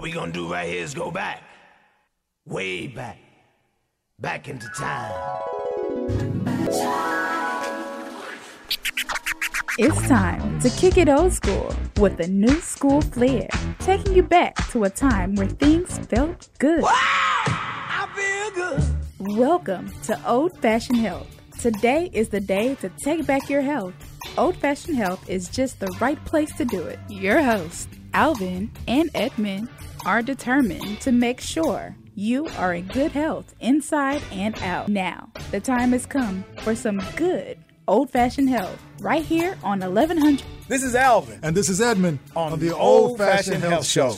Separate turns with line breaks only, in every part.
What we gonna do right here is go back. Way back. Back into time.
It's time to kick it old school with a new school flair, taking you back to a time where things felt good.
I feel good.
Welcome to Old Fashioned Health. Today is the day to take back your health. Old Fashioned Health is just the right place to do it. Your hosts, Alvin and Edmund, are determined to make sure you are in good health inside and out. Now, the time has come for some good old fashioned health right here on 1100.
This is Alvin
And this is Edmund
on, the Old Fashioned Health Show.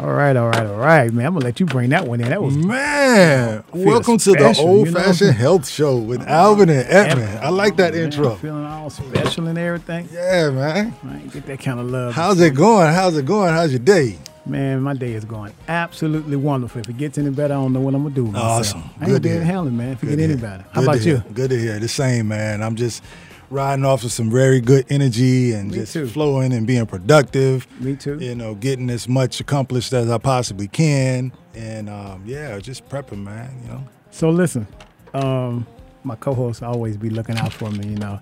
All right, all right, all right, man. I'm gonna let you bring that one in. That was
Man, welcome to the
special,
Old
you know?
Fashioned Health Show with Alvin and Edmund. I like that
Man,
intro.
Feeling all special and everything.
Yeah, man.
I get that kind of love.
How's it going? How's it going? How's your day?
Man, my day is going absolutely wonderful. If it gets any better, I don't know what I'm gonna do.
Awesome.
I ain't
Good
gonna be able to handle it, man. If it get any better. How about you?
Good to hear. The same, man. I'm just riding off of some very good energy and
Me
just
too.
flowing and being productive.
Me too.
You know, getting as much accomplished as I possibly can. And um, yeah, just prepping, man. You know.
So listen, um, my co-host always be looking out for me. You know,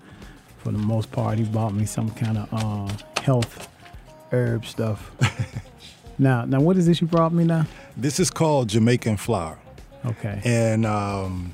for the most part, he bought me some kind of uh, health herb stuff. now, now, what is this you brought me now?
This is called Jamaican flour.
Okay.
and um,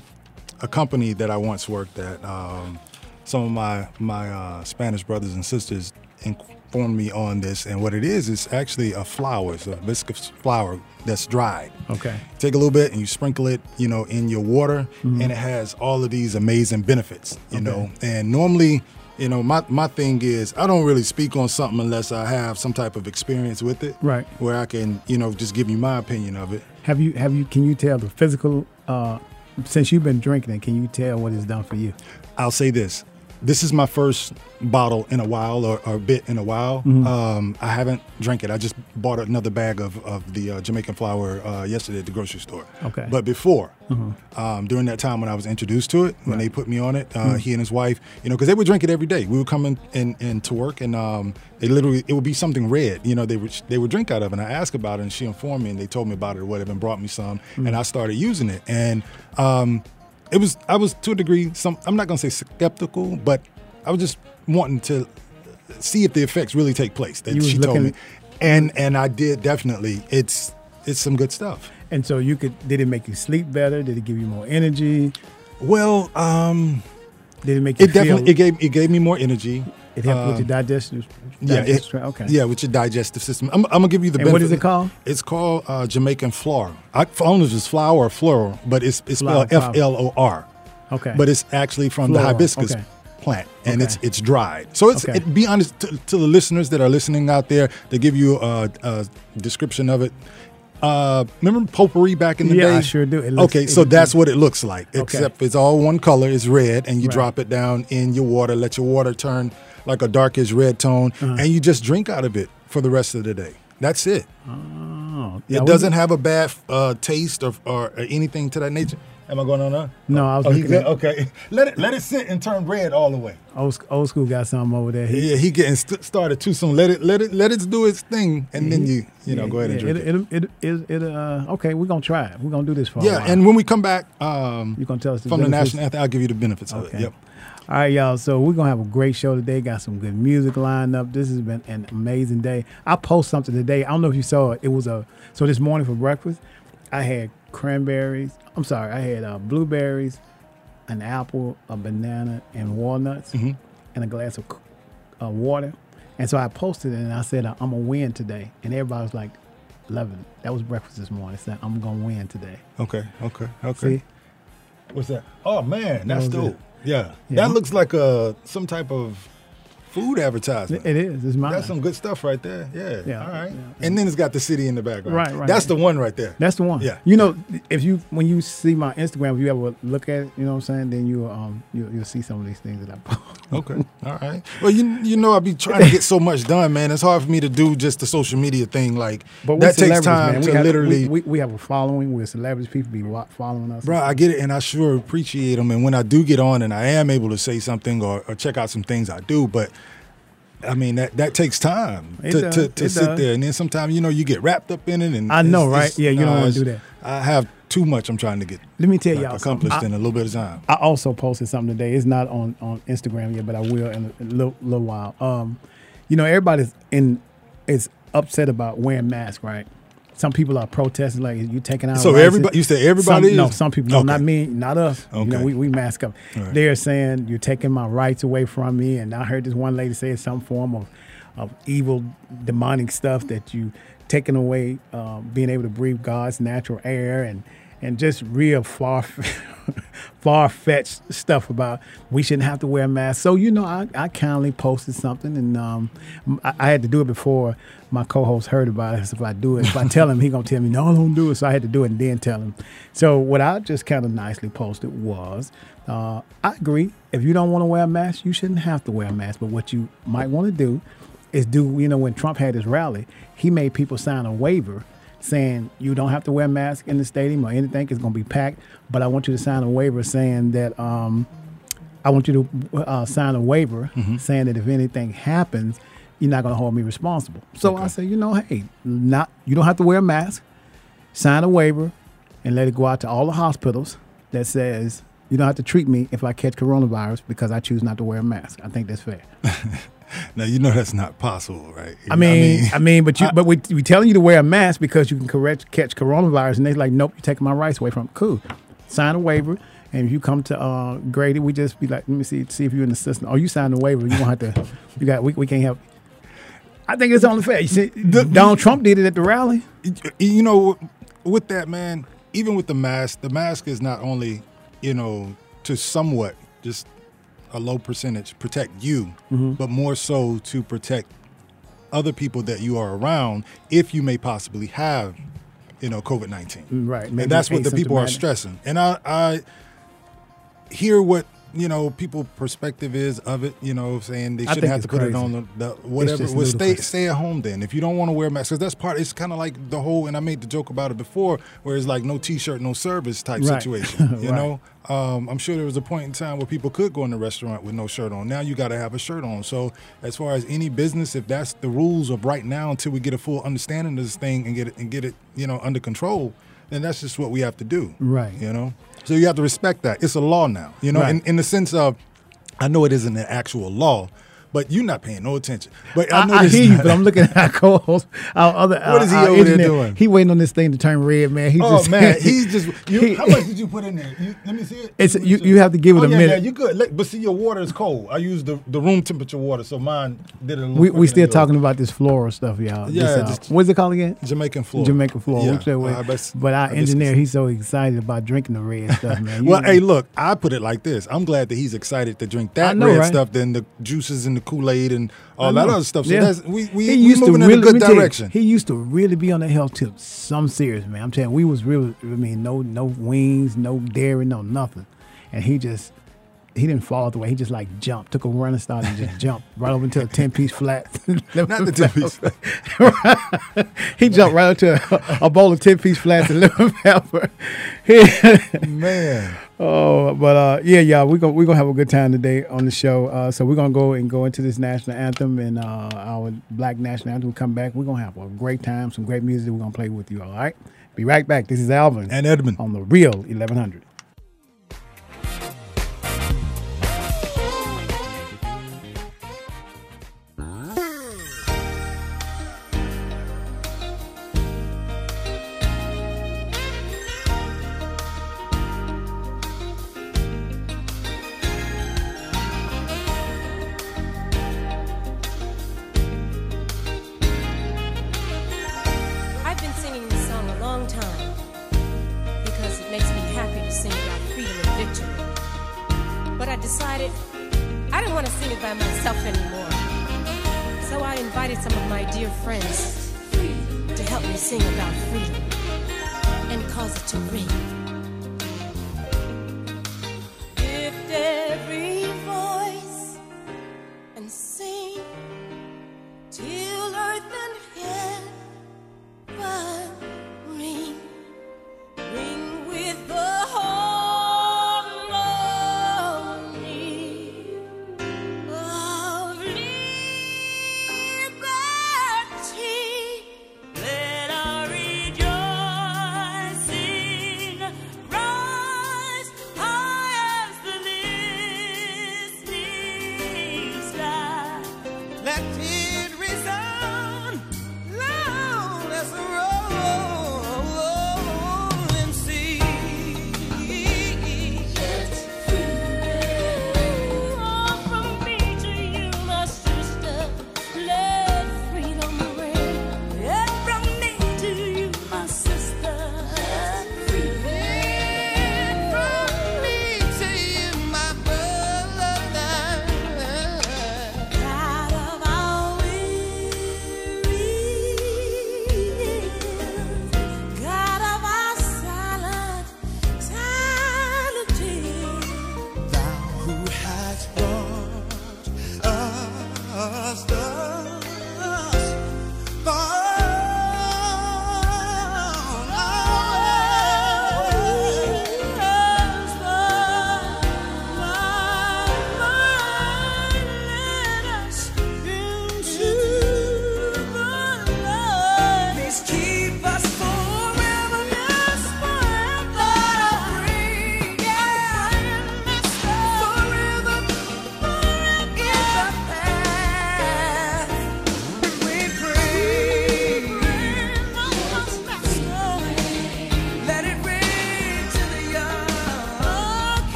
a company that I once worked at. Um, some of my my uh, Spanish brothers and sisters informed me on this, and what it is is actually a flour. It's a viscous flour that's dried.
Okay.
Take a little bit and you sprinkle it, you know, in your water,
Mm-hmm.
and it has all of these amazing benefits, you know. And normally, you know, my my thing is I don't really speak on something unless I have some type of experience with it,
Right.
Where I can, you know, just give you my opinion of it.
Have you have you can you tell the physical uh since you've been drinking it, can you tell what it's done for you?
I'll say this. This is my first bottle in a while, or, or a bit in a while.
Mm-hmm.
Um, I haven't drank it. I just bought another bag of, of the uh, Jamaican flour uh, yesterday at the grocery store.
Okay. Mm-hmm.
But before, um, during that time when I was introduced to it, when they put me on it, uh,
Mm-hmm.
he and his wife, you know, because they would drink it every day. We would come in, in, in to work, and um, they literally it would be something red, you know, they would they would drink out of. it. And I asked about it, and she informed me, and they told me about it or whatever, and brought me some,
Mm-hmm.
and I started using it, and. Um, it was I was to a degree some I'm not gonna say skeptical, but I was just wanting to see if the effects really take place that she told me. And and I did definitely. It's it's some good stuff.
And so you could did it make you sleep better? Did it give you more energy?
Well, um
Did it make you
it definitely it gave it gave me more energy.
it helped with
Um,
your digestive
Yeah, it-
okay.
Yeah, with your digestive system. I'm, I'm gonna give you the
And what
benefit.
is it called?
It's called uh, Jamaican flour. I, I don't know if it's flour or floral, but it's it's
Flour,
spelled F L O R.
Okay.
but it's actually from the hibiscus
okay.
plant, and
Okay.
it's it's dried. So it's
Okay.
it, be honest to, to the listeners that are listening out there to give you a, a description of it. Uh, remember potpourri back in the
Yeah,
day?
I sure do. Looks-
okay, so that's what it looks like,
Okay.
except it's all one color. It's red, and you
Right.
drop it down in your water. Let your water turn like a darkish red tone,
Uh-huh.
and you just drink out of it for the rest of the day. That's it.
oh, yeah,
it doesn't have a bad uh, taste or, or anything to that nature. Am I going on now?
No, I was
Oh, he
looking
good?
at
Okay, let it let it sit and turn red all the way.
old, old school got something over there. He-
Yeah, he getting st- started too soon. Let it let it let it do its thing, and then you you know
Yeah,
go ahead and drink it.
it. It, it, it, it, uh, okay, we're gonna try it. We're gonna do this for a
Yeah, and when we come back um,
You're gonna tell us the
from the national anthem, I'll give you the benefits of
Okay.
it. Yep.
All right, y'all. So we're gonna have a great show today. Got some good music lined up. This has been an amazing day. I post something today. I don't know if you saw it. It was a so this morning for breakfast, I had cranberries. I'm sorry, I had uh, blueberries, an apple, a banana, and walnuts, and a glass of uh, water. And so I posted it and I said I'm gonna win today, and everybody was like, "Loving it." That was breakfast this morning. I said I'm gonna win today.
Okay. Okay. Okay.
See,
What's that? Oh man, that's dope. Yeah.
Yeah.
that looks like a some type of food advertisement.
it is. It's mine.
That's some good stuff right there. Yeah.
Yeah,
All right.
yeah.
And then it's got the city in the background.
Right, right.
That's the one right there.
That's the one.
Yeah.
You know, if you when you see my Instagram, if you ever look at it, you know what I'm saying, then you um you you'll see some of these things that I post.
Okay. All right. Well, you you know I be trying to get so much done, man. It's hard for me to do just the social media thing. Like
But
that takes time
man. We
to
have,
literally.
we, we, we have a following. We're celebrities. People be following us.
Bro, I get it, and I sure appreciate them. And when I do get on, and I am able to say something or, or check out some things, I do. But I mean that that takes time
It
to
does.
to, to sit
does.
there, and then sometimes you know you get wrapped up in it. And
I know, right? Yeah, you don't wanna do that.
I have too much. I'm trying to get
Let me tell
like,
y'all
accomplished
I-
in a little bit of time.
I also posted something today. It's not on, on Instagram yet, but I will in a, in a little, little while. Um, you know, everybody's in is upset about wearing masks, right? Some people are protesting, like you taking out.
So everybody- you said everybody
Some, No, some people. No,
Okay.
not me, not us. You know,
Okay.
we, we mask up.
Right.
They're saying you're taking my rights away from me, and I heard this one lady say it's some form of of evil, demonic stuff that you taking away um, being able to breathe God's natural air and and just real far far fetched stuff about we shouldn't have to wear masks. So you know, I, I kindly posted something, and um, I, I had to do it before my co-host heard about it. If I do it, if I tell him, he gonna tell me no, I don't do it. So I had to do it and then tell him. So what I just kind of nicely posted was, uh, I agree. If you don't want to wear a mask, you shouldn't have to wear a mask. But what you might want to do is do, you know, when Trump had his rally, he made people sign a waiver saying you don't have to wear a mask in the stadium or anything. It's going to be packed. But I want you to sign a waiver saying that um, I want you to uh, sign a waiver
Mm-hmm.
saying that if anything happens, you're not going to hold me responsible. So I say, you know, hey, not you don't have to wear a mask. Sign a waiver and let it go out to all the hospitals that says you don't have to treat me if I catch coronavirus because I choose not to wear a mask. I think that's fair.
Now you know that's not possible, right?
I mean, I mean, but you, but we we telling you to wear a mask because you can correct catch coronavirus, and they're like, nope, you're taking my rights away from. Cool, sign a waiver, and if you come to uh, Grady, we just be like, let me see, see if you're in the system. Oh, you signed a waiver, you won't have to. You got, we, we can't help. I think it's only fair. You see, Donald Trump did it at the rally.
you know, with that man, even with the mask, the mask is not only, you know, to somewhat just a low percentage protect you,
Mm-hmm.
but more so to protect other people that you are around if you may possibly have, you know, COVID nineteen.
Right, maybe
and that's what the people are stressing. And I, I hear what you know people perspective is of it. You know, saying they shouldn't have to put it on the, the whatever. Well, stay stay at home then. If you don't want to wear masks, because that's part. It's kind of like the whole. And I made the joke about it before, where it's like no t-shirt, no service type
Right.
situation. You
Right.
know, um, I'm sure there was a point in time where people could go in the restaurant with no shirt on. Now you got to have a shirt on. So as far as any business, if that's the rules of right now, until we get a full understanding of this thing and get it and get it, you know, under control, then that's just what we have to do.
Right.
You know. So you have to respect that. It's a law now. You know,
Right.
in, in the sense of, I know it isn't an actual law, but you're not paying no attention. But I,
I,
know
I hear you, but I'm looking at our co-host, our other.
What is he over there doing?
He waiting on this thing to turn red, man. He
Oh
just,
man, he's just. You,
He-
how much did you put in there? You, let me see it.
It's- you- you have to give it
oh,
a
yeah,
minute.
Yeah, you good. Let- But see, your water is cold. I use the, the room temperature water, so mine did it. A little
we we still talking about this floral stuff, y'all.
Yeah,
This, uh,
just-
what's it called again?
Jamaican floor.
Jamaica floral.
Yeah.
Way.
Uh, but-
but our engineer, he's so excited about drinking the red stuff, man.
Well, hey, look, I put it like this. I'm glad that he's excited to drink that
know,
red
right?
stuff than the juices and the Kool Aid and all that other stuff. So
Yeah.
that's we we,
he
we
used to
moving
really
in a good
tell you,
direction.
he used to really be on the health tip. Some serious, man. I'm telling you, we was really. I mean, no no wings, no dairy, no nothing, and he just. He didn't fall the way. He just like jumped, took a running start and just jumped right over into a ten piece flat.
Not the ten piece.
he jumped right into a, a bowl of ten piece flats and lemon pepper. He-
Man,
Oh, but uh, yeah, y'all, we're gonna we're gonna have a good time today on the show. Uh, so we're gonna go and go into this national anthem and uh, our black national anthem. Come back, we're gonna have a great time, some great music. We're gonna play with you. All right, be right back. This is Alvin
and Edmund.
on the Real 1100.
I've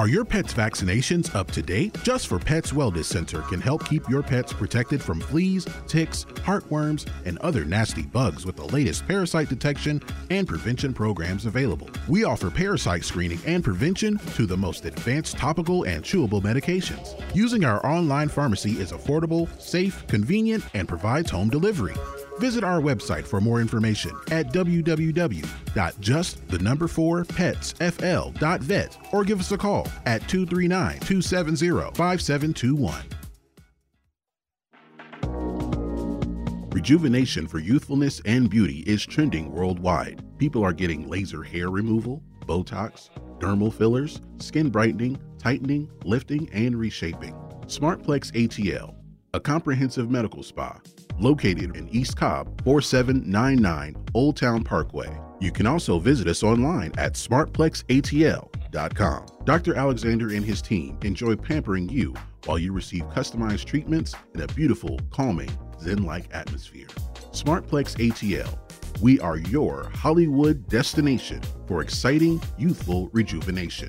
Are your pet's vaccinations up to date? Just for Pets Wellness Center can help keep your pets protected from fleas, ticks, heartworms, and other nasty bugs with the latest parasite detection and prevention programs available. We offer parasite screening and prevention to the most advanced topical and chewable medications. Using our online pharmacy is affordable, safe, convenient, and provides home delivery. Visit our website for more information at www.justthenumber4petsfl.vet or give us a call at 239 270 5721. Rejuvenation for youthfulness and beauty is trending worldwide. People are getting laser hair removal, Botox, dermal fillers, skin brightening, tightening, lifting, and reshaping. Smartplex ATL, a comprehensive medical spa located in East Cobb, 4799 Old Town Parkway. You can also visit us online at smartplexatl.com. Dr. Alexander and his team enjoy pampering you while you receive customized treatments in a beautiful, calming, Zen like atmosphere. Smartplex ATL. We are your Hollywood destination for exciting, youthful rejuvenation.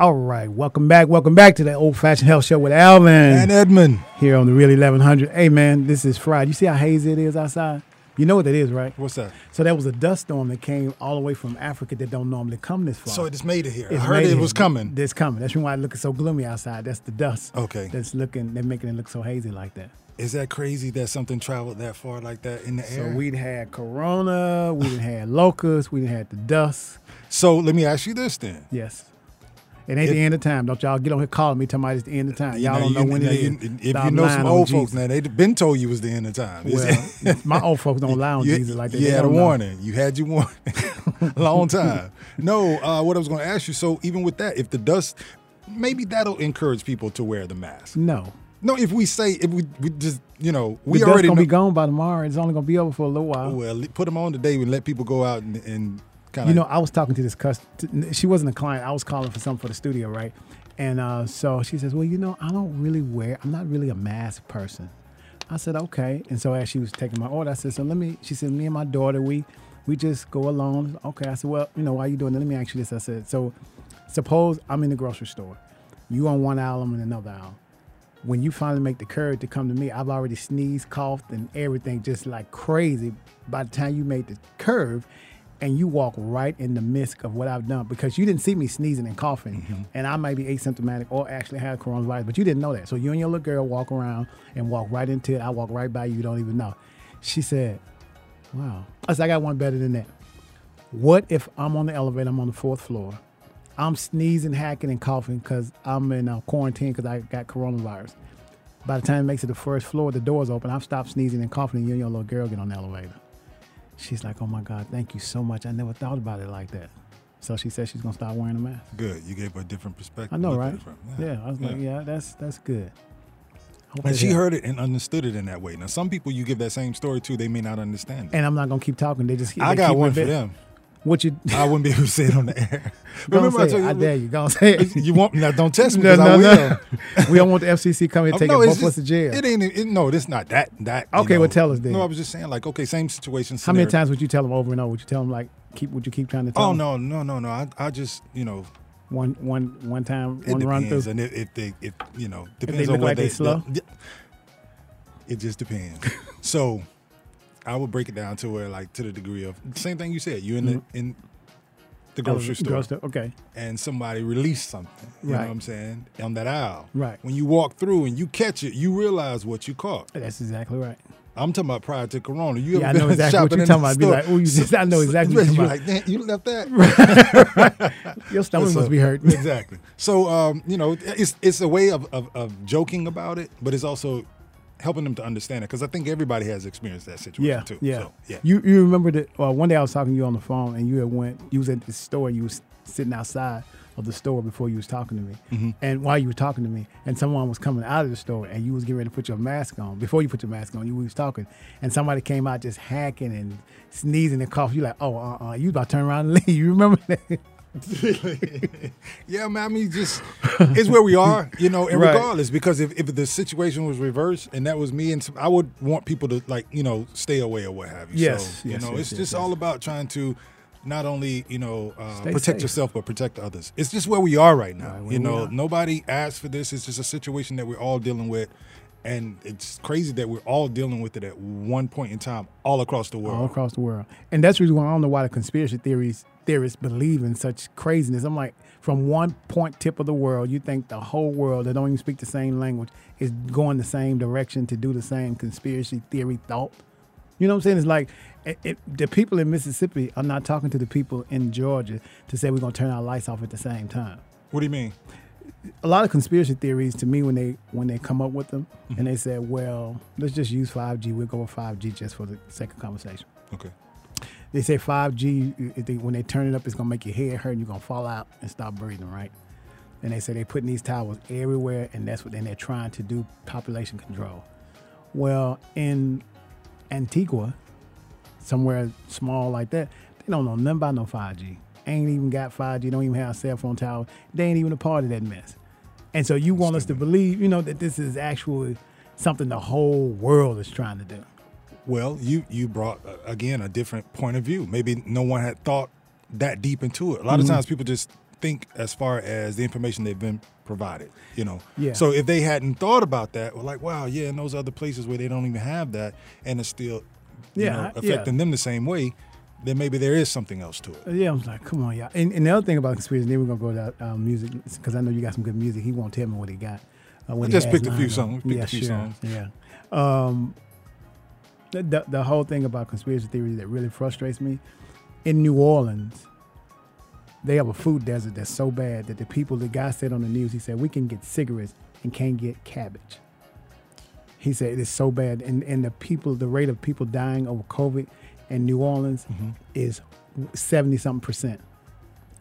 All right, welcome back. Welcome back to the Old Fashioned Health Show with Alvin
And Edmund.
here on the Real 1100. Hey, man, this is Friday. You see how hazy it is outside? You know what that is, right?
What's that?
So that was a dust storm that came all the way from Africa that don't normally come this far.
So it just made it here.
It's
I heard
made
it was coming.
It's coming. That's why it looking so gloomy outside. That's the dust.
Okay.
That's looking. They're making it look so hazy like that.
Is that crazy that something traveled that far like that in the
So
air?
we'd had corona. We done had locusts. We done had the dust.
so let me ask you this then.
Yes. It ain't
If-
the end of time. Don't y'all get on here calling me talking about it's the end of time.
You
Y'all don't know
you-
when
now
it
you-
is.
If
Stop
you know some old
Jesus.
folks now, they've been told you was the end of time.
Well, my old folks don't lie on
you,
Jesus like that.
You
They
had a
don't know.
warning. You had your warning. Long time. No, uh, what I was going to ask you. So even with that, if the dust, maybe that'll encourage people to wear the mask.
No.
No, if we say if we, we just you know we
the
already
gonna
know,
be gone by tomorrow. It's only gonna be over for a little while.
well put them on today and let people go out and, and kind
You know, I was talking to this customer. She wasn't a client. I was calling for something for the studio, right? And uh, so she says, "Well, you know, I don't really wear. I'm not really a mask person." I said, "Okay." And so as she was taking my order, I said, "So let me." She said, "Me and my daughter, we we just go along." Okay. I said, "Well, you know, why are you doing that? Let me ask you this." I said, "So suppose I'm in the grocery store. You on one aisle, I'm in another aisle." When you finally make the courage to come to me, I've already sneezed, coughed, and everything just like crazy. By the time you made the curve, and you walk right in the midst of what I've done because you didn't see me sneezing and coughing, and I might be asymptomatic or actually have coronavirus, but you didn't know that. So you and your little girl walk around and walk right into it. I walk right by you, you don't even know. She said, "Wow." I said, "I got one better than that. What if I'm on the elevator? I'm on the fourth floor. I'm sneezing, hacking, and coughing because I'm in uh, quarantine because I got coronavirus. By the time it makes it to the first floor, the door's open. I've stopped sneezing and coughing, and you and your little girl get on the elevator." She's like, "Oh my God, thank you so much. I never thought about it like that." So she said she's gonna start wearing a mask.
good. You gave her a different perspective.
I know, right?
from.
Yeah, I was like, yeah, that's that's good. Hope
And she
helps.
heard it and understood it in that way. Now, some people you give that same story to, they may not understand it.
And I'm not gonna keep talking. They just
I
they
got one for them.
What you?
I wouldn't be able to say it on the air. Remember, I you,
I dare you. Go say it.
you want now? Don't test me.
No, no,
will.
no. we don't want the FCC coming and taking
no,
both of us to jail.
It ain't. It, no, it's not that. That. you
Okay,
know.
well, tell us then.
No, I was just saying, like, okay, same situation.
How many times would you tell them over and over? Would you tell them like keep? Would you keep trying to tell
Oh
them?
no, no, no, no. I, I just, you know,
One, one, one time,
it
one run
depends,
through.
and if, if they, if you know,
they
depends
look
on what
like they slow?
the- it just depends. so, I would break it down to where, like, to the degree of same thing you said. You in the in the grocery store,
Grocery. Okay.
and somebody released something. You know
Right.
what I'm saying? On that aisle.
Right.
When you walk through and you catch it, you realize what you caught.
That's exactly right.
I'm talking about prior to Corona. You
Yeah, I know exactly what you're talking about. I'd be like, oh, you just- I know exactly what you're
like, "Damn, you left that.
Your stomach
So-
must be hurt.
exactly. So, um, you know, it's it's a way of, of, of joking about it, but it's also helping them to understand it because I think everybody has experienced that situation
Yeah,
too.
yeah.
So, yeah.
You you remember that? Well, one day I was talking to you on the phone, and you had went. You was at the store. You was sitting outside of the store before you was talking to me,
Mm-hmm.
and while you were talking to me, and someone was coming out of the store, and you was getting ready to put your mask on. Before you put your mask on, you was talking, and somebody came out just hacking and sneezing and coughing. You like, oh, uh, uh you about to turn around and leave. You remember that?
yeah, man. I mean, just it's where we are, you know. And
Right.
regardless, because if, if the situation was reversed and that was me, and some, I would want people to like you know stay away or what have you.
Yes,
so, you know,
yes,
it's
yes,
just
yes.
all about trying to not only you know uh, protect
safe.
yourself but protect others. It's just where we are right now.
Right,
you know, nobody asked for this. It's just a situation that we're all dealing with. And it's crazy that we're all dealing with it at one point in time, all across the world.
all across the world. And that's the reason why I don't know why the conspiracy theories theorists believe in such craziness. I'm like, from one point tip of the world, you think the whole world that don't even speak the same language is going the same direction to do the same conspiracy theory thought. You know what I'm saying? It's like it, it, the people in Mississippi are not talking to the people in Georgia to say we're gonna turn our lights off at the same time.
What do you mean?
a lot of conspiracy theories to me when they when they come up with them and mm-hmm. they said, well, let's just use 5G. We'll go with 5G just for the sake of conversation.
Okay.
They say 5G, if they, when they turn it up, it's gonna make your head hurt and you're gonna fall out and stop breathing, right? And they say they're putting these towers everywhere, and that's what then they're trying to do population control. Well, in Antigua, somewhere small like that, they don't know nothing about no 5G. Ain't even got 5G, don't even have a cell phone tower. They ain't even a part of that mess. And so you want us to believe, you know, that this is actually something the whole world is trying to do.
Well, you you brought uh, again a different point of view. Maybe no one had thought that deep into it. A lot
Mm-hmm.
of times people just think as far as the information they've been provided, you know.
Yeah.
So if they hadn't thought about that, well, like, wow, yeah, in those other places where they don't even have that, and it's still, you
Yeah,
know,
I- yeah.
affecting them the same way, then maybe there is something else to it.
Yeah, I was like, come on, y'all. And, and the other thing about conspiracy, then we're gonna go to um, music because I know you got some good music. He won't tell me what he got. Uh,
I just picked a few songs. Picked a
yeah,
few
sure.
songs.
Yeah. Um, the, the whole thing about conspiracy theories that really frustrates me in New Orleans. They have a food desert that's so bad that the people, the guy said on the news, he said we can get cigarettes and can't get cabbage. He said it's so bad, and and the people, the rate of people dying over COVID in New Orleans
Mm-hmm.
is seventy something percent,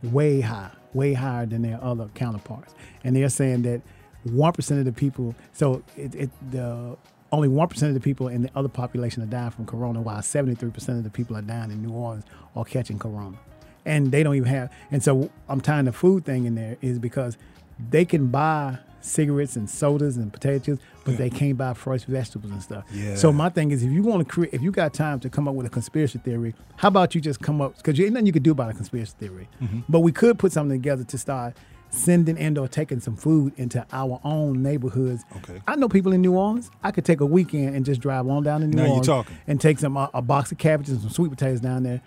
way high, way higher than their other counterparts. And they're saying that one percent of the people, so it, it the only one percent of the people in the other population are dying from corona, while seventy three percent of the people are dying in New Orleans or catching corona, and they don't even have. And so I'm tying the food thing in there is because they can buy cigarettes and sodas and potato chips, but they can't buy fresh vegetables and stuff.
Yeah.
So my thing is, if you want to create, if you got time to come up with a conspiracy theory, how about you just come up because you ain't nothing you could do about a conspiracy theory,
Mm-hmm.
but we could put something together to start sending and or taking some food into our own neighborhoods.
Okay.
I know people in New Orleans. I could take a weekend and just drive on down to New
Now
Orleans and take some uh, a box of cabbages and some sweet potatoes down there,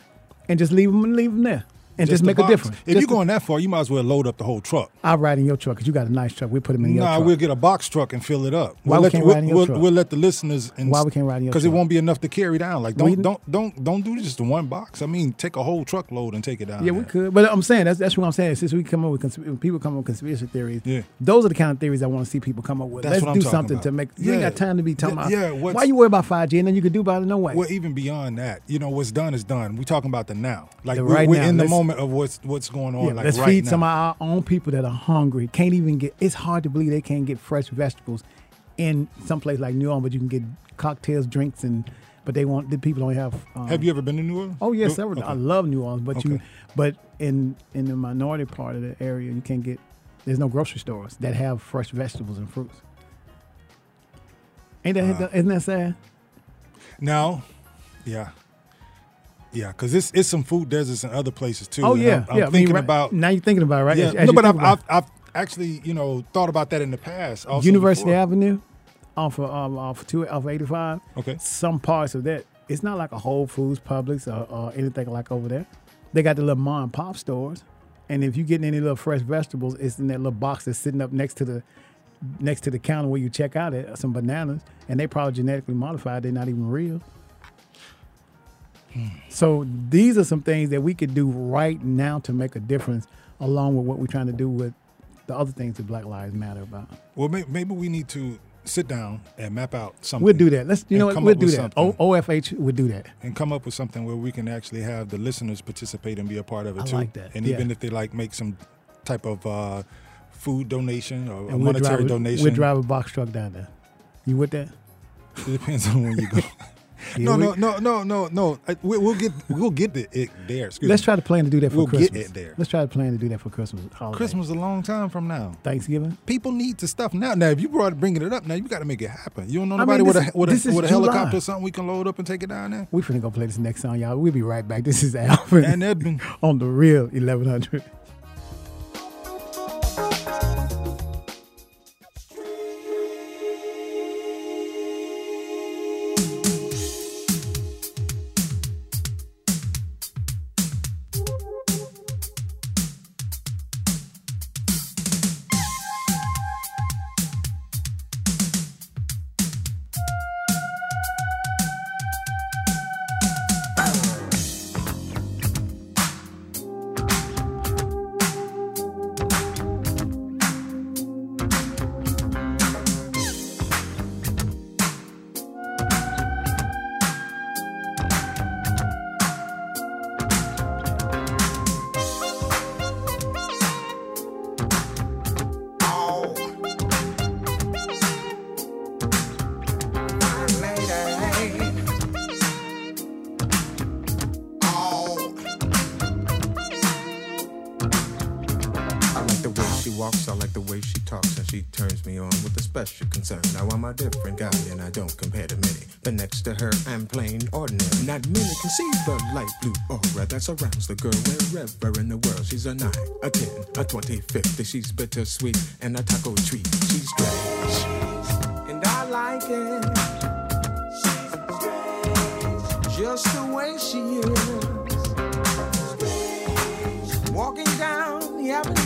and just leave them and leave them there, and just,
the
make a difference.
If
Just
you're going that far, you might as well load up the whole truck.
I'll ride in your truck because you got a nice truck. We put them in your
Nah,
truck.
we'll get a box truck and fill it up.
Why
we'll
we
let,
can't
we'll,
ride in your
we'll,
truck?
we'll let the listeners. And,
Why we can't ride in your
Because it won't be enough to carry down. Like don't
We-
don't don't don't do just the one box. I mean, take a whole truckload and take it down.
Yeah, we could, but I'm saying that's that's what I'm saying. Since we come up with consp- people come up with conspiracy theories,
Yeah.
those are the kind of theories I want to see people come up with.
That's
Let's do something
about.
to make. You ain't got time to be talking
Yeah,
about.
yeah,
why you worry about 5G and then you can do about it no way.
Well, even beyond that, you know, what's done is done. We're talking about the now. Like
The
we're,
right
we're
now.
in the
Let's-
moment of what's what's going on.
yeah,
like
let's
right
feed
now.
some of our own people that are hungry. Can't even get. It's hard to believe they can't get fresh vegetables in some place like New Orleans, but you can get cocktails, drinks, and but they want the people don't have. Um,
Have you ever been to New Orleans?
Oh yes,
No?
several.
Okay.
I love New Orleans, but you, but in in the minority part of the area, you can't get. There's no grocery stores that have fresh vegetables and fruits. Ain't that
Uh,
isn't that sad?
No, yeah, yeah, because it's it's some food deserts in other places too.
Oh yeah,
I'm, I'm
yeah. I mean,
thinking
right-
about
now you're thinking about it, right?
yeah.
As- as
no, but I've, I've I've actually you know thought about that in the past.
University
before.
Avenue, off of um, off two off 85.
Okay.
Some parts of that, it's not like a Whole Foods, Publix, or, or anything like over there. They got the little mom and pop stores, and if you getting any little fresh vegetables, it's in that little box that's sitting up next to the next to the counter where you check out it. Some bananas, and they probably genetically modified. They're not even real. So these are some things that we could do right now to make a difference, along with what we're trying to do with the other things that Black Lives Matter about.
Well, may, maybe we need to sit down and map out something.
We'll do that. Let's you know what we'll do that. O-
something.
OFH would do that.
and come up with something where we can actually have the listeners participate and be a part of it
I
too.
like that,
And
yeah.
even if they like make some type of uh, food donation or a
we'll
monetary
drive,
donation,
We'll drive a box truck down there. You with that?
it depends on when you go. No,
we-
no, no, no, no, no. We, we'll get we'll get the, it there. Excuse
Let's
me.
try to plan to do that for
We'll get
Christmas.
it there.
Let's try to plan to do that for Christmas. Holiday.
Christmas is a long time from now.
Thanksgiving.
People need the stuff now. Now, if you brought bringing it up now, you got to make it happen. You don't know
I mean,
nobody with a with a, with a helicopter or something we can load up and take it down there.
We finna go play this next song, y'all. We'll be right back. This is Alvin
And Edmund.
on the real 1100.
she different guy and I don't compare to many. But next to her, I'm plain ordinary. Not many can see the light blue aura that surrounds the girl wherever in the world. She's a 9, a 10, a 20, 50. She's bittersweet and a taco treat. She's strange. And I like it. She's strange. Just the way she is. Strange. Walking down the avenue.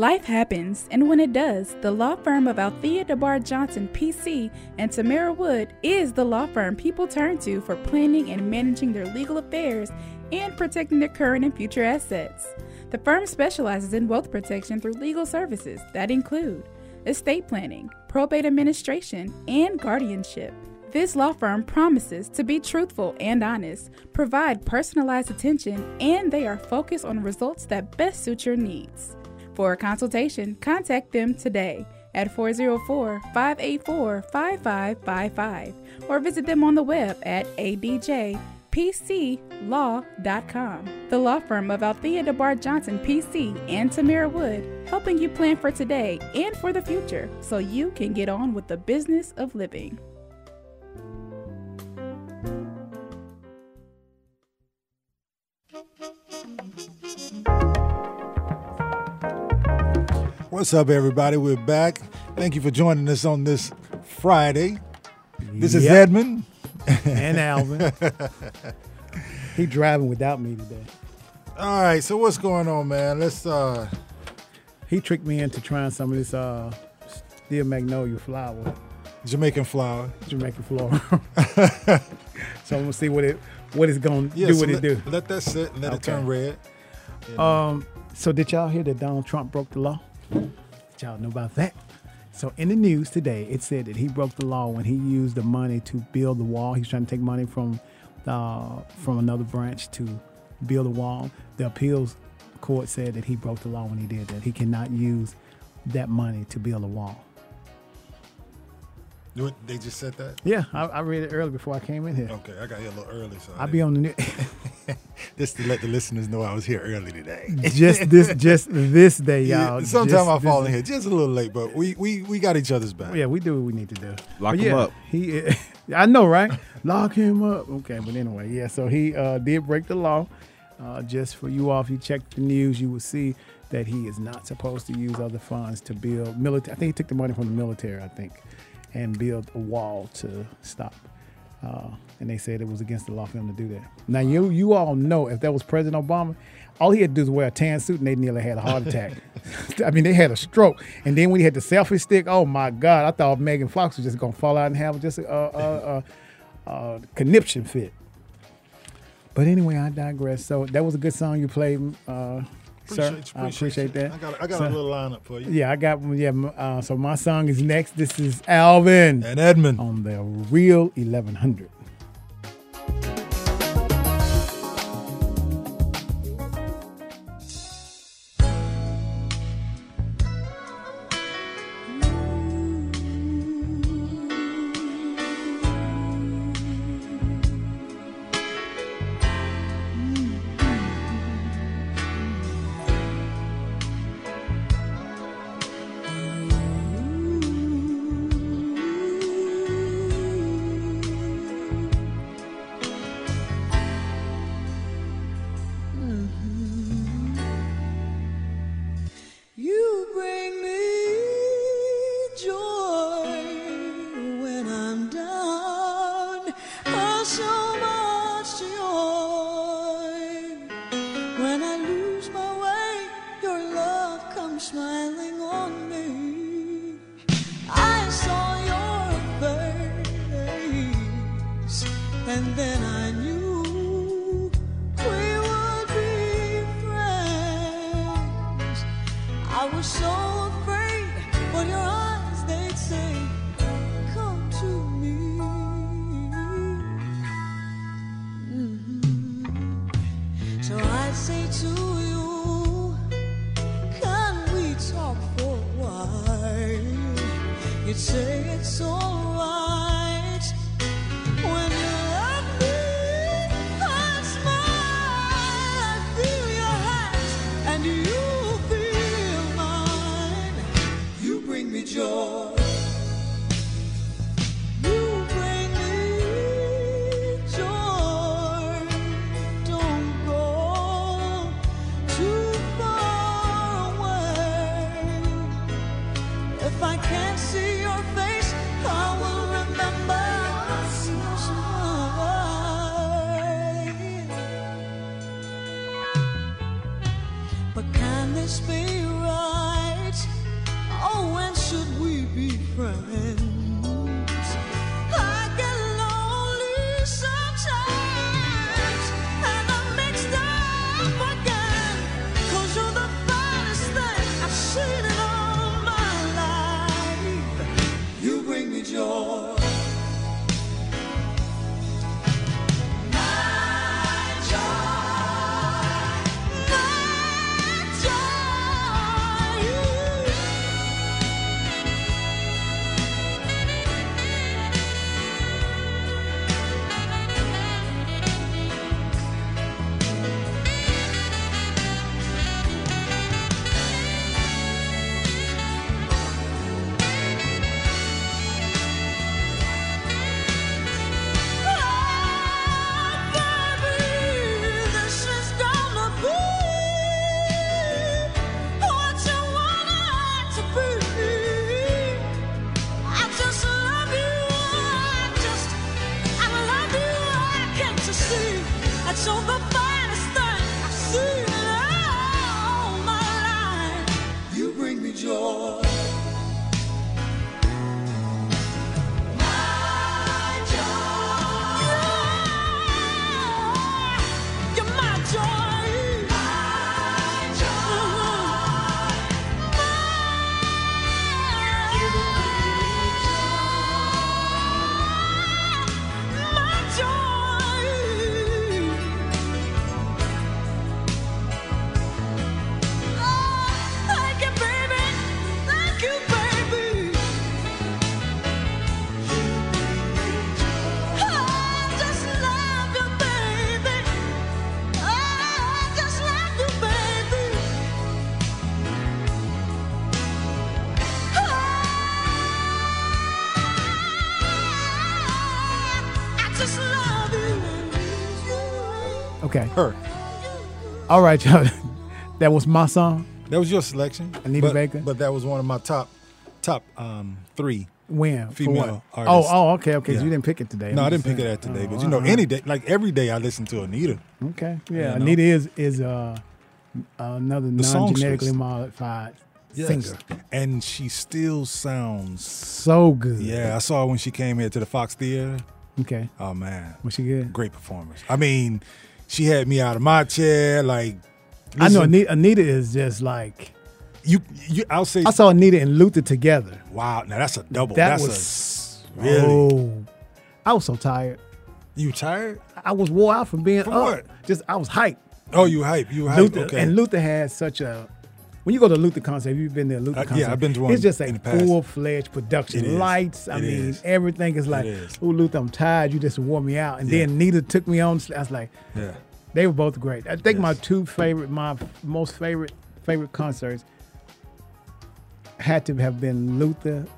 Life happens, and when it does, the law firm of Althea DeBar Johnson PC and Tamara Wood is the law firm people turn to for planning and managing their legal affairs and protecting their current and future assets. The firm specializes in wealth protection through legal services that include estate planning, probate administration, and guardianship. This law firm promises to be truthful and honest, provide personalized attention, and they are focused on results that best suit your needs. For a consultation, contact them today at 404 584 5555 or visit them on the web at adjpclaw.com. The law firm of Althea DeBar Johnson PC and Tamara Wood, helping you plan for today and for the future so you can get on with the business of living.
What's up, everybody? We're back. Thank you for joining us on this Friday. This is
Yep.
Edmund.
and Alvin. he driving without me today.
All right, so what's going on, man? Let's uh
He tricked me into trying some of this uh steel magnolia flower,
Jamaican flower.
Jamaican flower. so I'm gonna see what it what it's gonna do
so
what
let,
it do.
Let that sit and let it
Okay.
turn red.
Um, so did y'all hear that Donald Trump broke the law? Y'all know about that? So in the news today, it said that he broke the law when he used the money to build the wall. He's trying to take money from uh, from another branch to build a wall. The appeals court said that he broke the law when he did that. He cannot use that money to build a wall.
What, They just said that?
Yeah, I, I read it early before I came in here.
Okay, I got here a little early, so I
I'll be on the news.
just to let the listeners know I was here early today.
just this just this day, y'all.
Sometimes I fall in here just a little late, but we we, we got each other's back.
Yeah, we do what we need to do.
Lock
But
him up.
He, I know, right? Lock him up. Okay, but anyway, yeah. So he uh, did break the law.
Uh, just for you all, if you check the news, you will see that he is not supposed to use other funds to build military. I think he took the money from the military, I think, and build a wall to stop. Uh, and they said it was against the law for him to do that. Now you you all know if that was President Obama, all he had to do was wear a tan suit and they nearly had a heart attack. I mean, they had a stroke. And then when he had the selfie stick, oh my God, I thought Megan Fox was just gonna fall out and have just a, a, a, a conniption fit. But anyway, I digress. So that was a good song you played, uh, sir.
Appreciate
I appreciate
you.
that.
I got, I got
So-
a little lineup for you.
Yeah, I got one. Yeah, uh, so my song is next. This is Alvin
And Edmund.
on the Real 1100.
All
right, y'all. that was my song.
That was your selection.
Anita
but,
Baker?
But that was one of my top top um, three.
When
Female artists.
Oh, oh, okay, okay.
Yeah.
you didn't pick it today.
No,
I'm
didn't pick it out today,
Oh,
but you know, any day, like every day, I listen to Anita.
Okay, yeah.
You know?
Anita is is uh, another
The
non genetically modified
Yes.
singer.
and she still sounds.
So good.
Yeah, I saw her when she came here to the Fox Theater.
Okay.
Oh man,
Was she good?
great performance. I mean, she had me out of my chair. Like,
I know Anita, Anita is just like
You, you, I'll say.
I saw Anita and Luther together.
Wow, now that's a double.
That
that's
was
a, really.
Oh, I was so tired.
You tired?
I was wore out from being
For
up.
what?
Just I was hyped.
Oh, you hype. You hype.
Luther
okay.
and Luther had such a. When you go to Luther concert, you've you been there? Luther
Uh, yeah,
concert.
I've been to one
It's just a full fledged production. Lights. I
It
mean,
is.
everything is like,
is.
oh Luther, I'm tired. You just wore me out. And
Yeah.
then Nita took me on. I was like,
yeah.
they were both great. I think my two favorite, my most favorite favorite concerts had to have been Luther,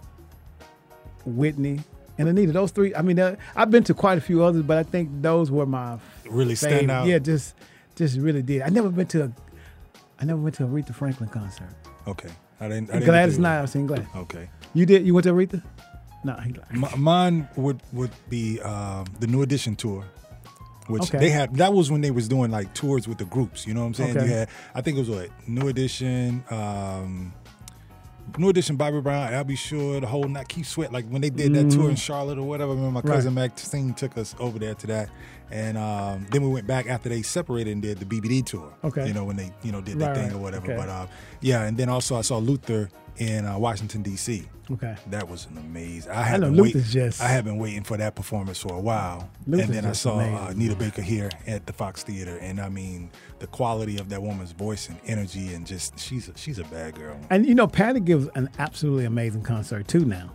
Whitney, and Anita. Those three. I mean, uh, I've been to quite a few others, but I think those were my
Really stand out.
Yeah, just just really did. I never been to a, I never went to a Aretha Franklin concert.
Okay. I didn't. I didn't
Gladys. Knight, I've seen Gladys.
Okay.
You did? You went to Aretha? No, he lied.
M- mine would would be um, the New Edition tour, which
Okay.
they had. That was when they was doing like tours with the groups. You know what I'm saying?
Okay.
You had. I think it was what New Edition. Um, New Edition, Bobby Brown, Al B. Sure the whole night, Keith Sweat. Like when they did that tour in Charlotte or whatever. I remember my
Mm-hmm. Right.
cousin Maxine took us over there to that, and um, then we went back after they separated and did the BBD tour.
Okay.
you know when they you know did their
Right,
thing
right.
or whatever.
Okay.
But uh, yeah, and then also I saw Luther in uh, Washington D.C.
Okay.
That was an amazing. I have
know
been
Luther's
waiting.
just-
I have been waiting for that performance for a while,
Luther's
and then I saw uh. Nita Baker here at the Fox Theater, and I mean the quality of that woman's voice and energy, and just she's a, she's a bad girl.
And you know, Patty gives an absolutely amazing concert too now.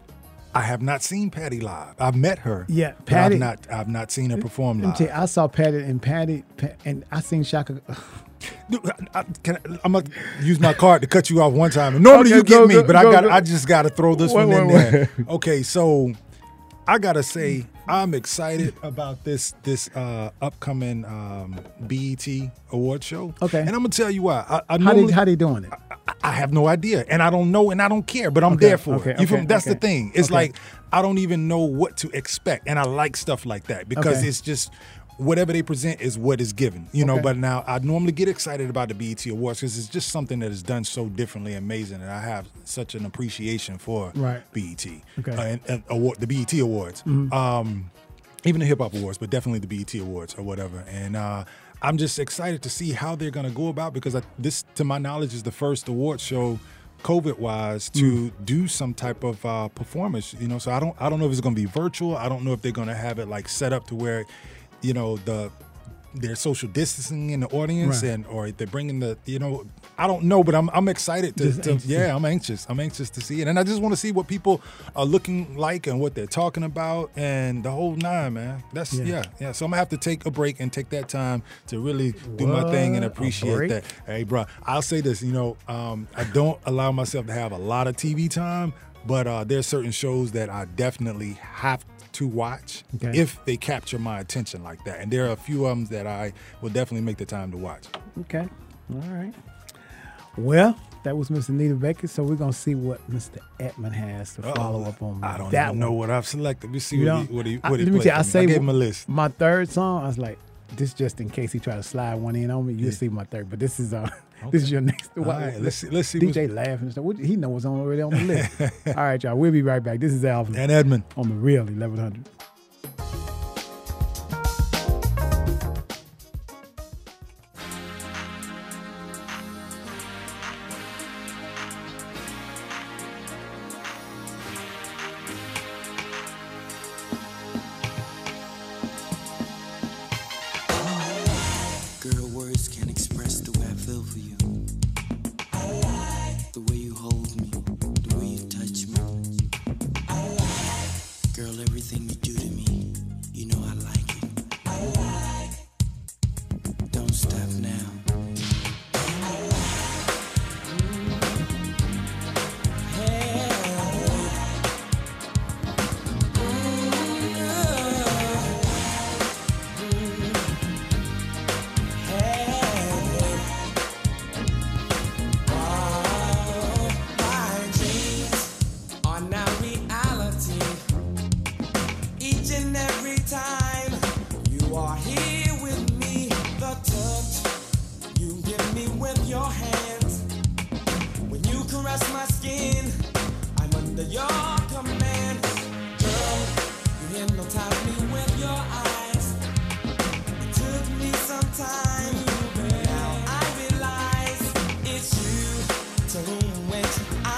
I have not seen Patty live. I've met her.
Yeah, Patty-
I've not. I've not seen her perform live.
you, I saw Patty and Patty, Pa- and I seen Shaka.
Dude, I, I- can I, I'm gonna use my card to cut you off one time. And normally
Okay,
you get
go,
me,
go,
but I got.
go.
I just got to throw this
Wait,
one in
wait,
there. Okay, so I gotta say I'm excited about this this uh, upcoming um, BET award show.
Okay.
and I'm gonna tell you why. I, I
How
normally,
they how they doing it?
I have no idea, and I don't know, and I don't care, but I'm
Okay,
there for
okay,
it. You
okay,
me? That's the thing. It's like I don't even know what to expect, and I like stuff like that because it's just whatever they present is what is given. You know.
Okay.
But now I normally get excited about the BET Awards because it's just something that is done so differently, amazing, and I have such an appreciation for
Right.
BET
Okay. Mm-hmm.
uh, and, and award, the BET Awards. Um, even the hip hop awards, but definitely the BET awards or whatever. And uh, I'm just excited to see how they're going to go about because I, this, to my knowledge, is the first award show, COVID wise, to do some type of uh, performance. You know, so I don't I don't know if it's going to be virtual. I don't know if they're going to have it like set up to where, you know, the they're social distancing in the audience
Right.
and or they're bringing the you know I don't know but I'm I'm excited to, to- yeah I'm anxious. I'm anxious to see it. And I just want to see what people are looking like and what they're talking about and the whole nine man. That's
Yeah.
yeah yeah, so I'm gonna have to take a break and take that time to really do my thing and appreciate that. Hey bro I'll say this you know um, I don't allow myself to have a lot of TV time but uh, there's certain shows that I definitely have to watch
Okay.
if they capture my attention like that. And there are a few of them that I will definitely make the time to watch.
Okay, all right. Well, that was Mr. Nita Baker. So we're gonna see what Mr. Edmund has to follow up on
I don't
that
even know what I've selected. We see
You
what
know,
he, what he,
I-
what he
let me
played
tell you, I
for me.
say
I gave him a list.
My third song, I was like, this just in case he try to slide one in on me. You'll
Yeah.
see my third, but this is uh, this is your next.
Oh, All right, let's see. Let's see.
DJ laughing and stuff. What- He know what's on already on the list. All right, y'all. We'll be right back. This is Alvin
And Edmund.
on the real 1100.
I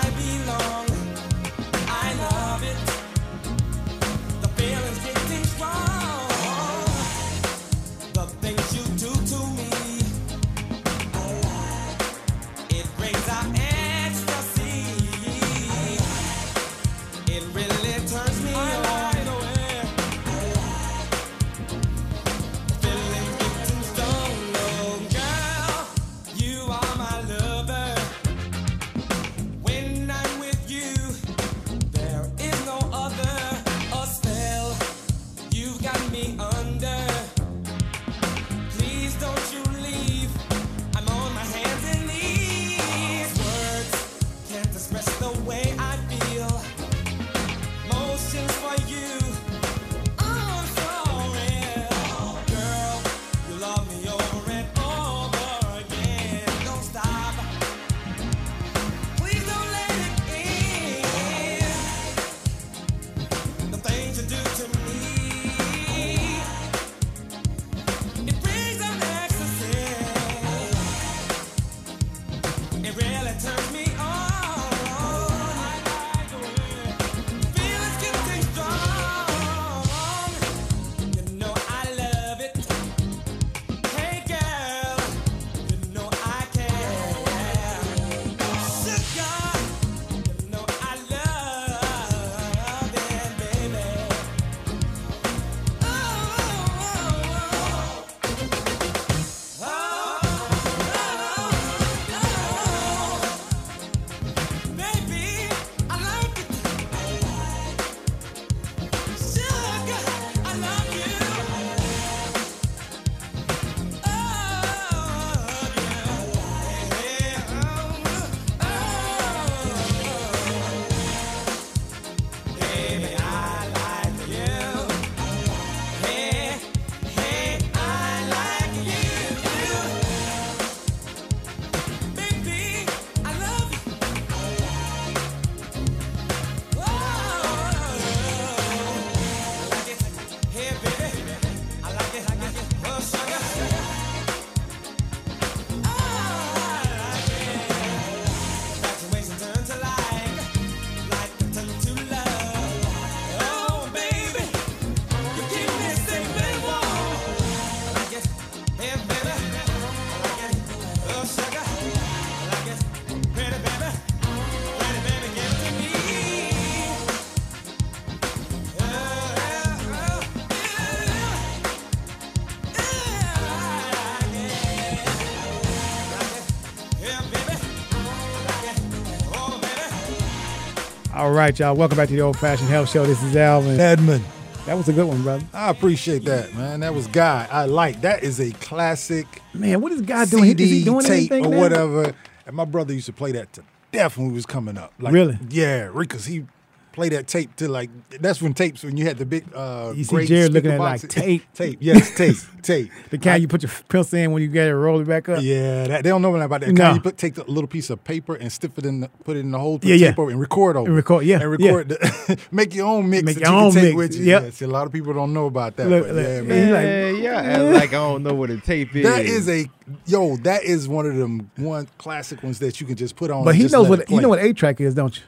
All right, y'all. Welcome back to the Old Fashioned Health Show. This is Alvin.
Edmund.
That was a good one, brother.
I appreciate that, man. That was Guy. I like that. Is a classic.
Man, what is God doing?
CD
is he doing
tape
anything
or
now?
whatever. And my brother used to play that to death when we was coming up. Like,
Really?
Yeah, because he played that tape to like. That's when tapes when you had the big. uh
You see
great
Jared looking at like tape.
tape. Yes, tape. tape.
The kind you put your pencil in when you get it, roll it back up.
Yeah, that, they don't know nothing about that.
No.
Kind you put take the little piece of paper and stiff it in, the, put it in the hole, put
Yeah, yeah.
tape over and record over.
And record, yeah,
and record. The, make your own mix.
Make your
you
own
can
mix,
With you.
yep.
Yeah, see, a lot of people don't know about that.
Look,
but
look,
yeah,
yeah,
man.
he like-
yeah, like I don't know what a tape is.
That is a yo. That is one of them one classic ones that you can just put on.
But he knows what you know what eight track is, don't you?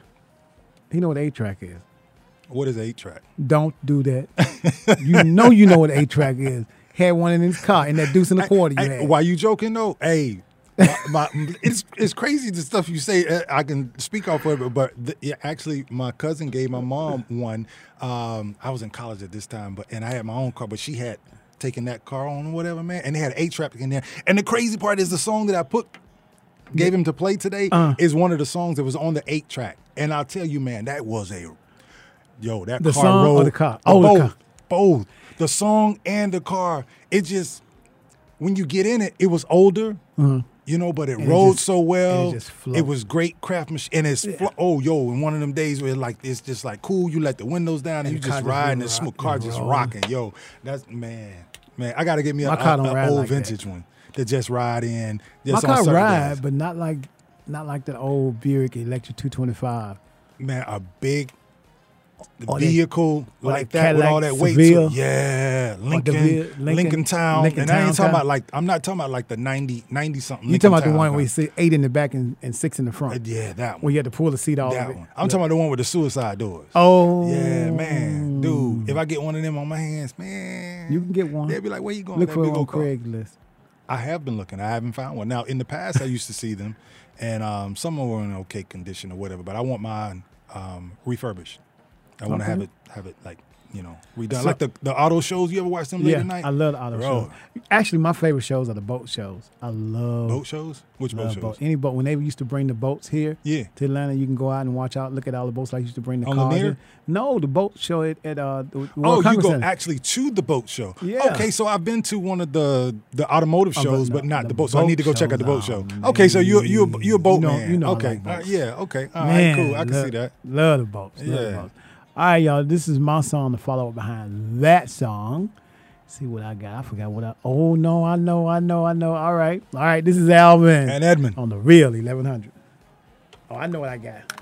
He know what eight track is.
What is eight track?
Don't do that. you know you know what eight track is. Had one in his car in that deuce and a quarter you had.
why you joking though? Hey, my, my, it's it's crazy the stuff you say. uh, I can speak off of it, but the, yeah, actually, my cousin gave my mom one. Um, I was in college at this time, but and I had my own car, but she had taken that car on or whatever, man, and they had eight track in there. And the crazy part is the song that I put gave him to play today
Uh.
is one of the songs that was on the eight track. And I'll tell you, man, that was a yo that
The
car
song or the car? Oh, the
both,
car.
both the song and the car. It just when you get in it, it was older, you know, but it
And it
rode
just-
so well.
it just.
It was great craftsmanship, and it's flo- oh yo, in one of them days where like it's just like cool. You let the windows down and,
And
you just ride, and the
rock-
car just
roll.
rocking. Yo, that's man, man. I got to get me a,
My car don't
a- a old
like that.
vintage one to just ride in.
My
Just on
car ride,
days.
but not like not like the old Buick Electra 225.
man, a big vehicle
or
like
that
that with all that weight
Seville.
it. Yeah, Lincoln,
DeVille-
Lincoln,
Lincoln-
Town.
Lincoln
and I ain't talking about like I'm not talking about like the 90, 90 something.
You talking about the one where you see eight in the back and, and six in the front?
Uh, yeah, that one.
Where you had to pull the seat off.
that
of
one. I'm talking about the one with the suicide doors.
Oh,
Yeah, man, dude. If I oh. get one of them on my hands, man,
You can get one.
They'll be like, "Where you going?"
Look
that
for it on? Craigslist.
I have been looking. I haven't found one. Now, in the past, I used to see them, and um, some of them were in okay condition or whatever. But I want mine um, refurbished. I want to
Okay.
have it have it like you know redone,
So-
like the the auto shows. You ever watch them late
Yeah,
at night?
I love the auto
Bro,
shows. Actually, my favorite shows are the boat shows. I love
Boat shows? Which boat shows?
Any boat. When they used to bring the boats here
Yeah.
to Atlanta, you can go out and watch out, look at all the boats like you used to bring the
On
cars. In. No, the boat show at, at uh, the
Oh, you go
Center.
actually to the boat show.
Yeah.
Okay, so I've been to one of the the automotive
Oh, but
shows,
no,
but not
the
the boat. So I need to go check out the boat show.
oh,
okay, so you you you a boat
You know-
man.
you know
okay,
like.
Uh, yeah, okay, all right,
Man,
cool. I can
love,
see that.
Love the boats. Love the
Yeah.
boats. All right, y'all. This is my song to follow up behind that song. See what I got. I forgot what I. Oh no, I know, I know, I know. All right, all right. This is Alvin
And Edmund.
on the real eleven hundred. Oh, I know what I got.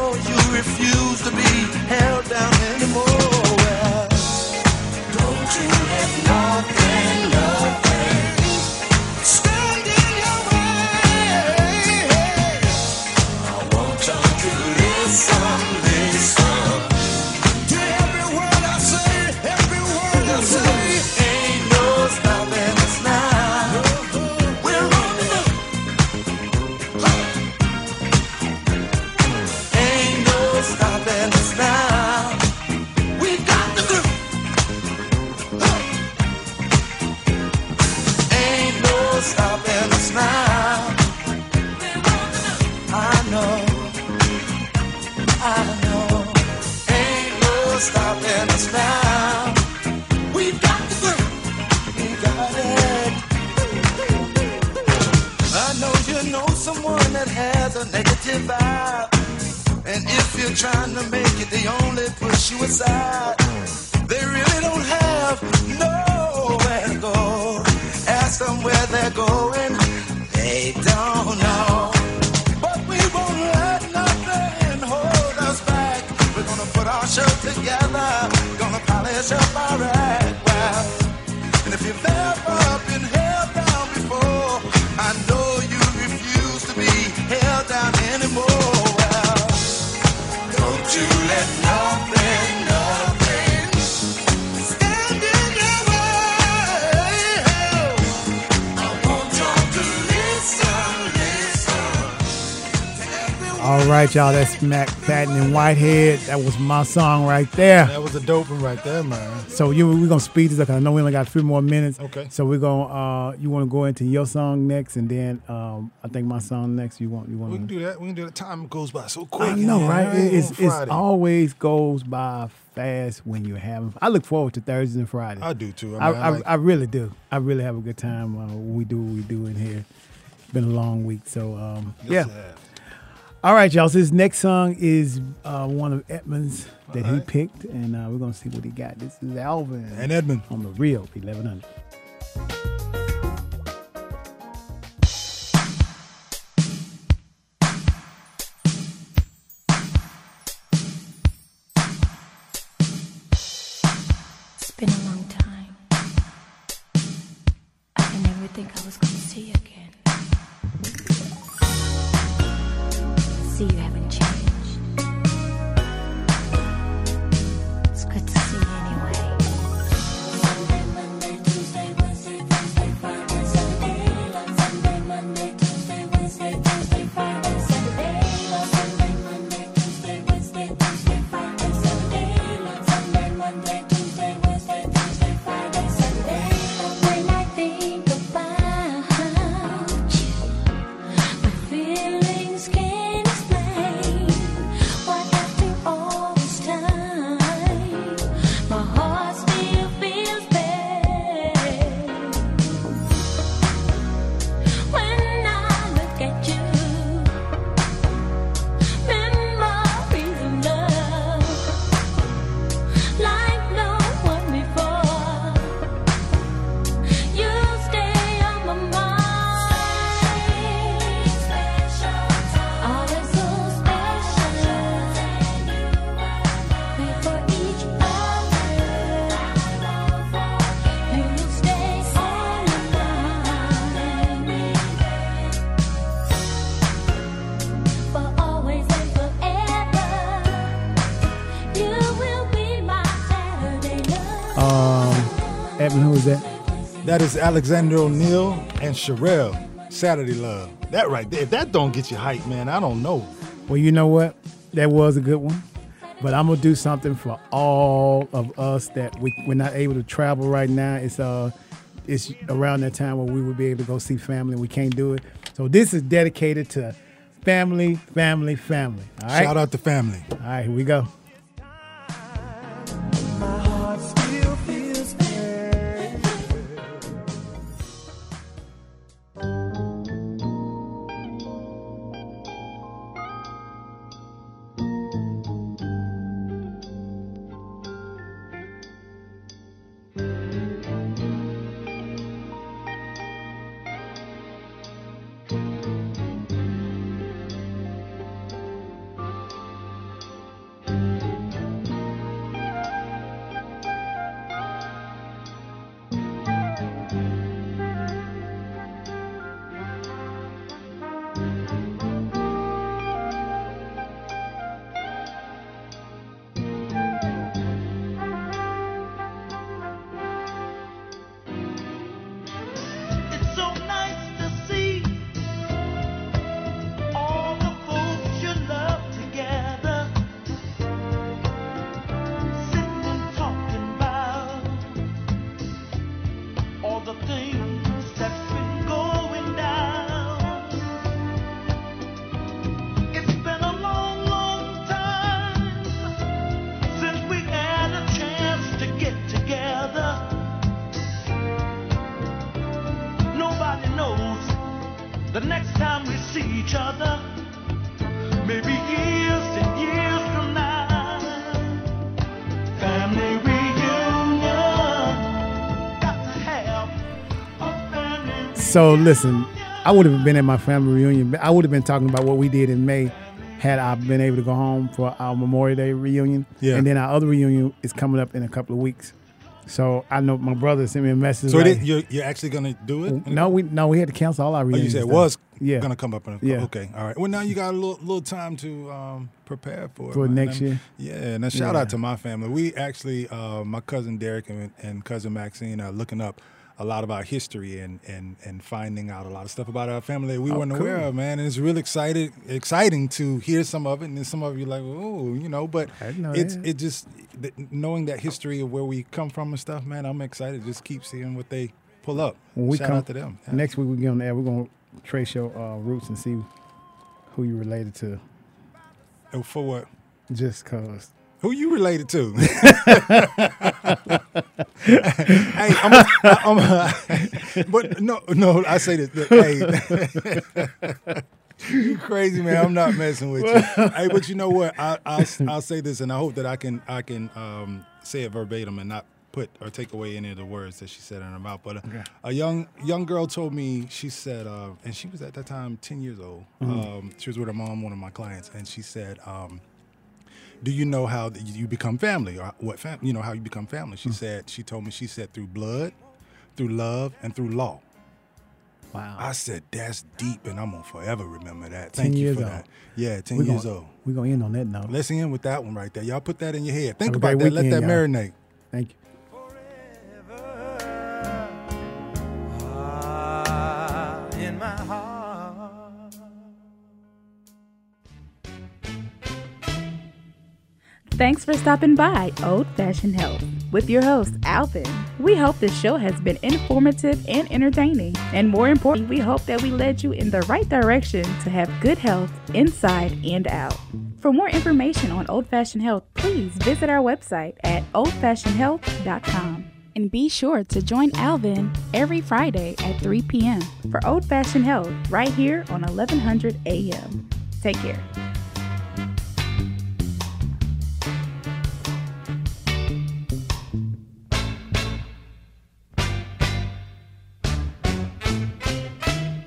down anymore. Don't you let nothing
right, y'all. That's Mac Patton and Whitehead. That was my song right there.
That was a dope one right there, man.
So you we're gonna speed this up 'cause I know we only got a few more minutes.
Okay.
So we're gonna uh you wanna go into your song next and then um I think my song next. You want you
want.
We
can do that. We can do that. Time goes by so quick.
I know, right?
It
It's it's always goes by fast when you're having. I look forward to Thursdays and Fridays.
I do too. I
I,
mean, I
I,
like-
I really do. I really have a good time uh, we do what we do in here. It's been a long week, so um,
Yes,
yeah. All right, y'all. So this next song is uh, one of Edmund's that he picked, and uh, we're gonna see what he got. This is Alvin
And Edmund.
on the real 1100. That
is Alexander O'Neal and Cherrelle. Saturday Love. That right there. If that don't get you hyped, man, I don't know.
Well, you know what? That was a good one. But I'm gonna do something for all of us that we, we're not able to travel right now. It's uh it's around that time where we would be able to go see family and we can't do it. So this is dedicated to family, family, family. All right.
Shout out to family.
All right, here we go.
So
listen, I would have been at my family reunion. I would have been talking about what we did in May had I been able to go home for our Memorial Day reunion.
Yeah.
And then our other reunion is coming up in a couple of weeks. So I know my brother sent me a message.
So
like,
is, you're, you're actually going to do it?
no, we no, we had to cancel all our
Oh, you said it was
yeah.
going to come up in a
Yeah.
Okay, all right. Well, now you got a little, little time to um, prepare for it.
For next
And-
year?
Yeah, and a shout
Yeah.
out to my family. We actually, uh, my cousin Derek and, and cousin Maxine are looking up a lot of our history and, and, and finding out a lot of stuff about our family that we
Oh,
weren't aware of, man. And it's really excited, exciting to hear some of it. And then some of you like, oh, you know, but
know
it's
that.
it just knowing that history of where we come from and stuff, man. I'm excited. Just keep seeing what they pull up.
When we
shout
come
out to them. Yeah.
next week, we get on there. We're gonna trace your uh, roots and see who you related to.
Oh, For what?
Just cause.
Who you related to? hey, I'm, a, I'm a, but no, no. I say this. that, hey, you crazy man. I'm not messing with you. hey, but you know what? I, I'll, I'll say this, and I hope that I can I can um, say it verbatim and not put or take away any of the words that she said in her mouth. But uh, a young young girl told me she said, uh, and she was at that time 10 years old. Um, she was with her mom, one of my clients, and she said. Um, do you know how you become family? Or what fam- you know how you become family? She hmm. said she told me she said through blood through love and through law.
Wow.
i said that's deep and i'm gonna forever remember that.
10
thank you for
old.
that. Yeah 10
we
years
gonna,
old.
We're gonna end on that note.
let's end with that one right there. Y'all put that in your head. Think
Have
about that. Let that marinate.
Thank you.
Thanks for stopping by Old Fashioned Health with your host, Alvin. We hope this show has been informative and entertaining. And more importantly, we hope that we led you in the right direction to have good health inside and out. For more information on Old Fashioned Health, please visit our website at oldfashionedhealth.com. And be sure to join Alvin every Friday at 3 p.m. for Old Fashioned Health right here on 1100 a.m. Take care.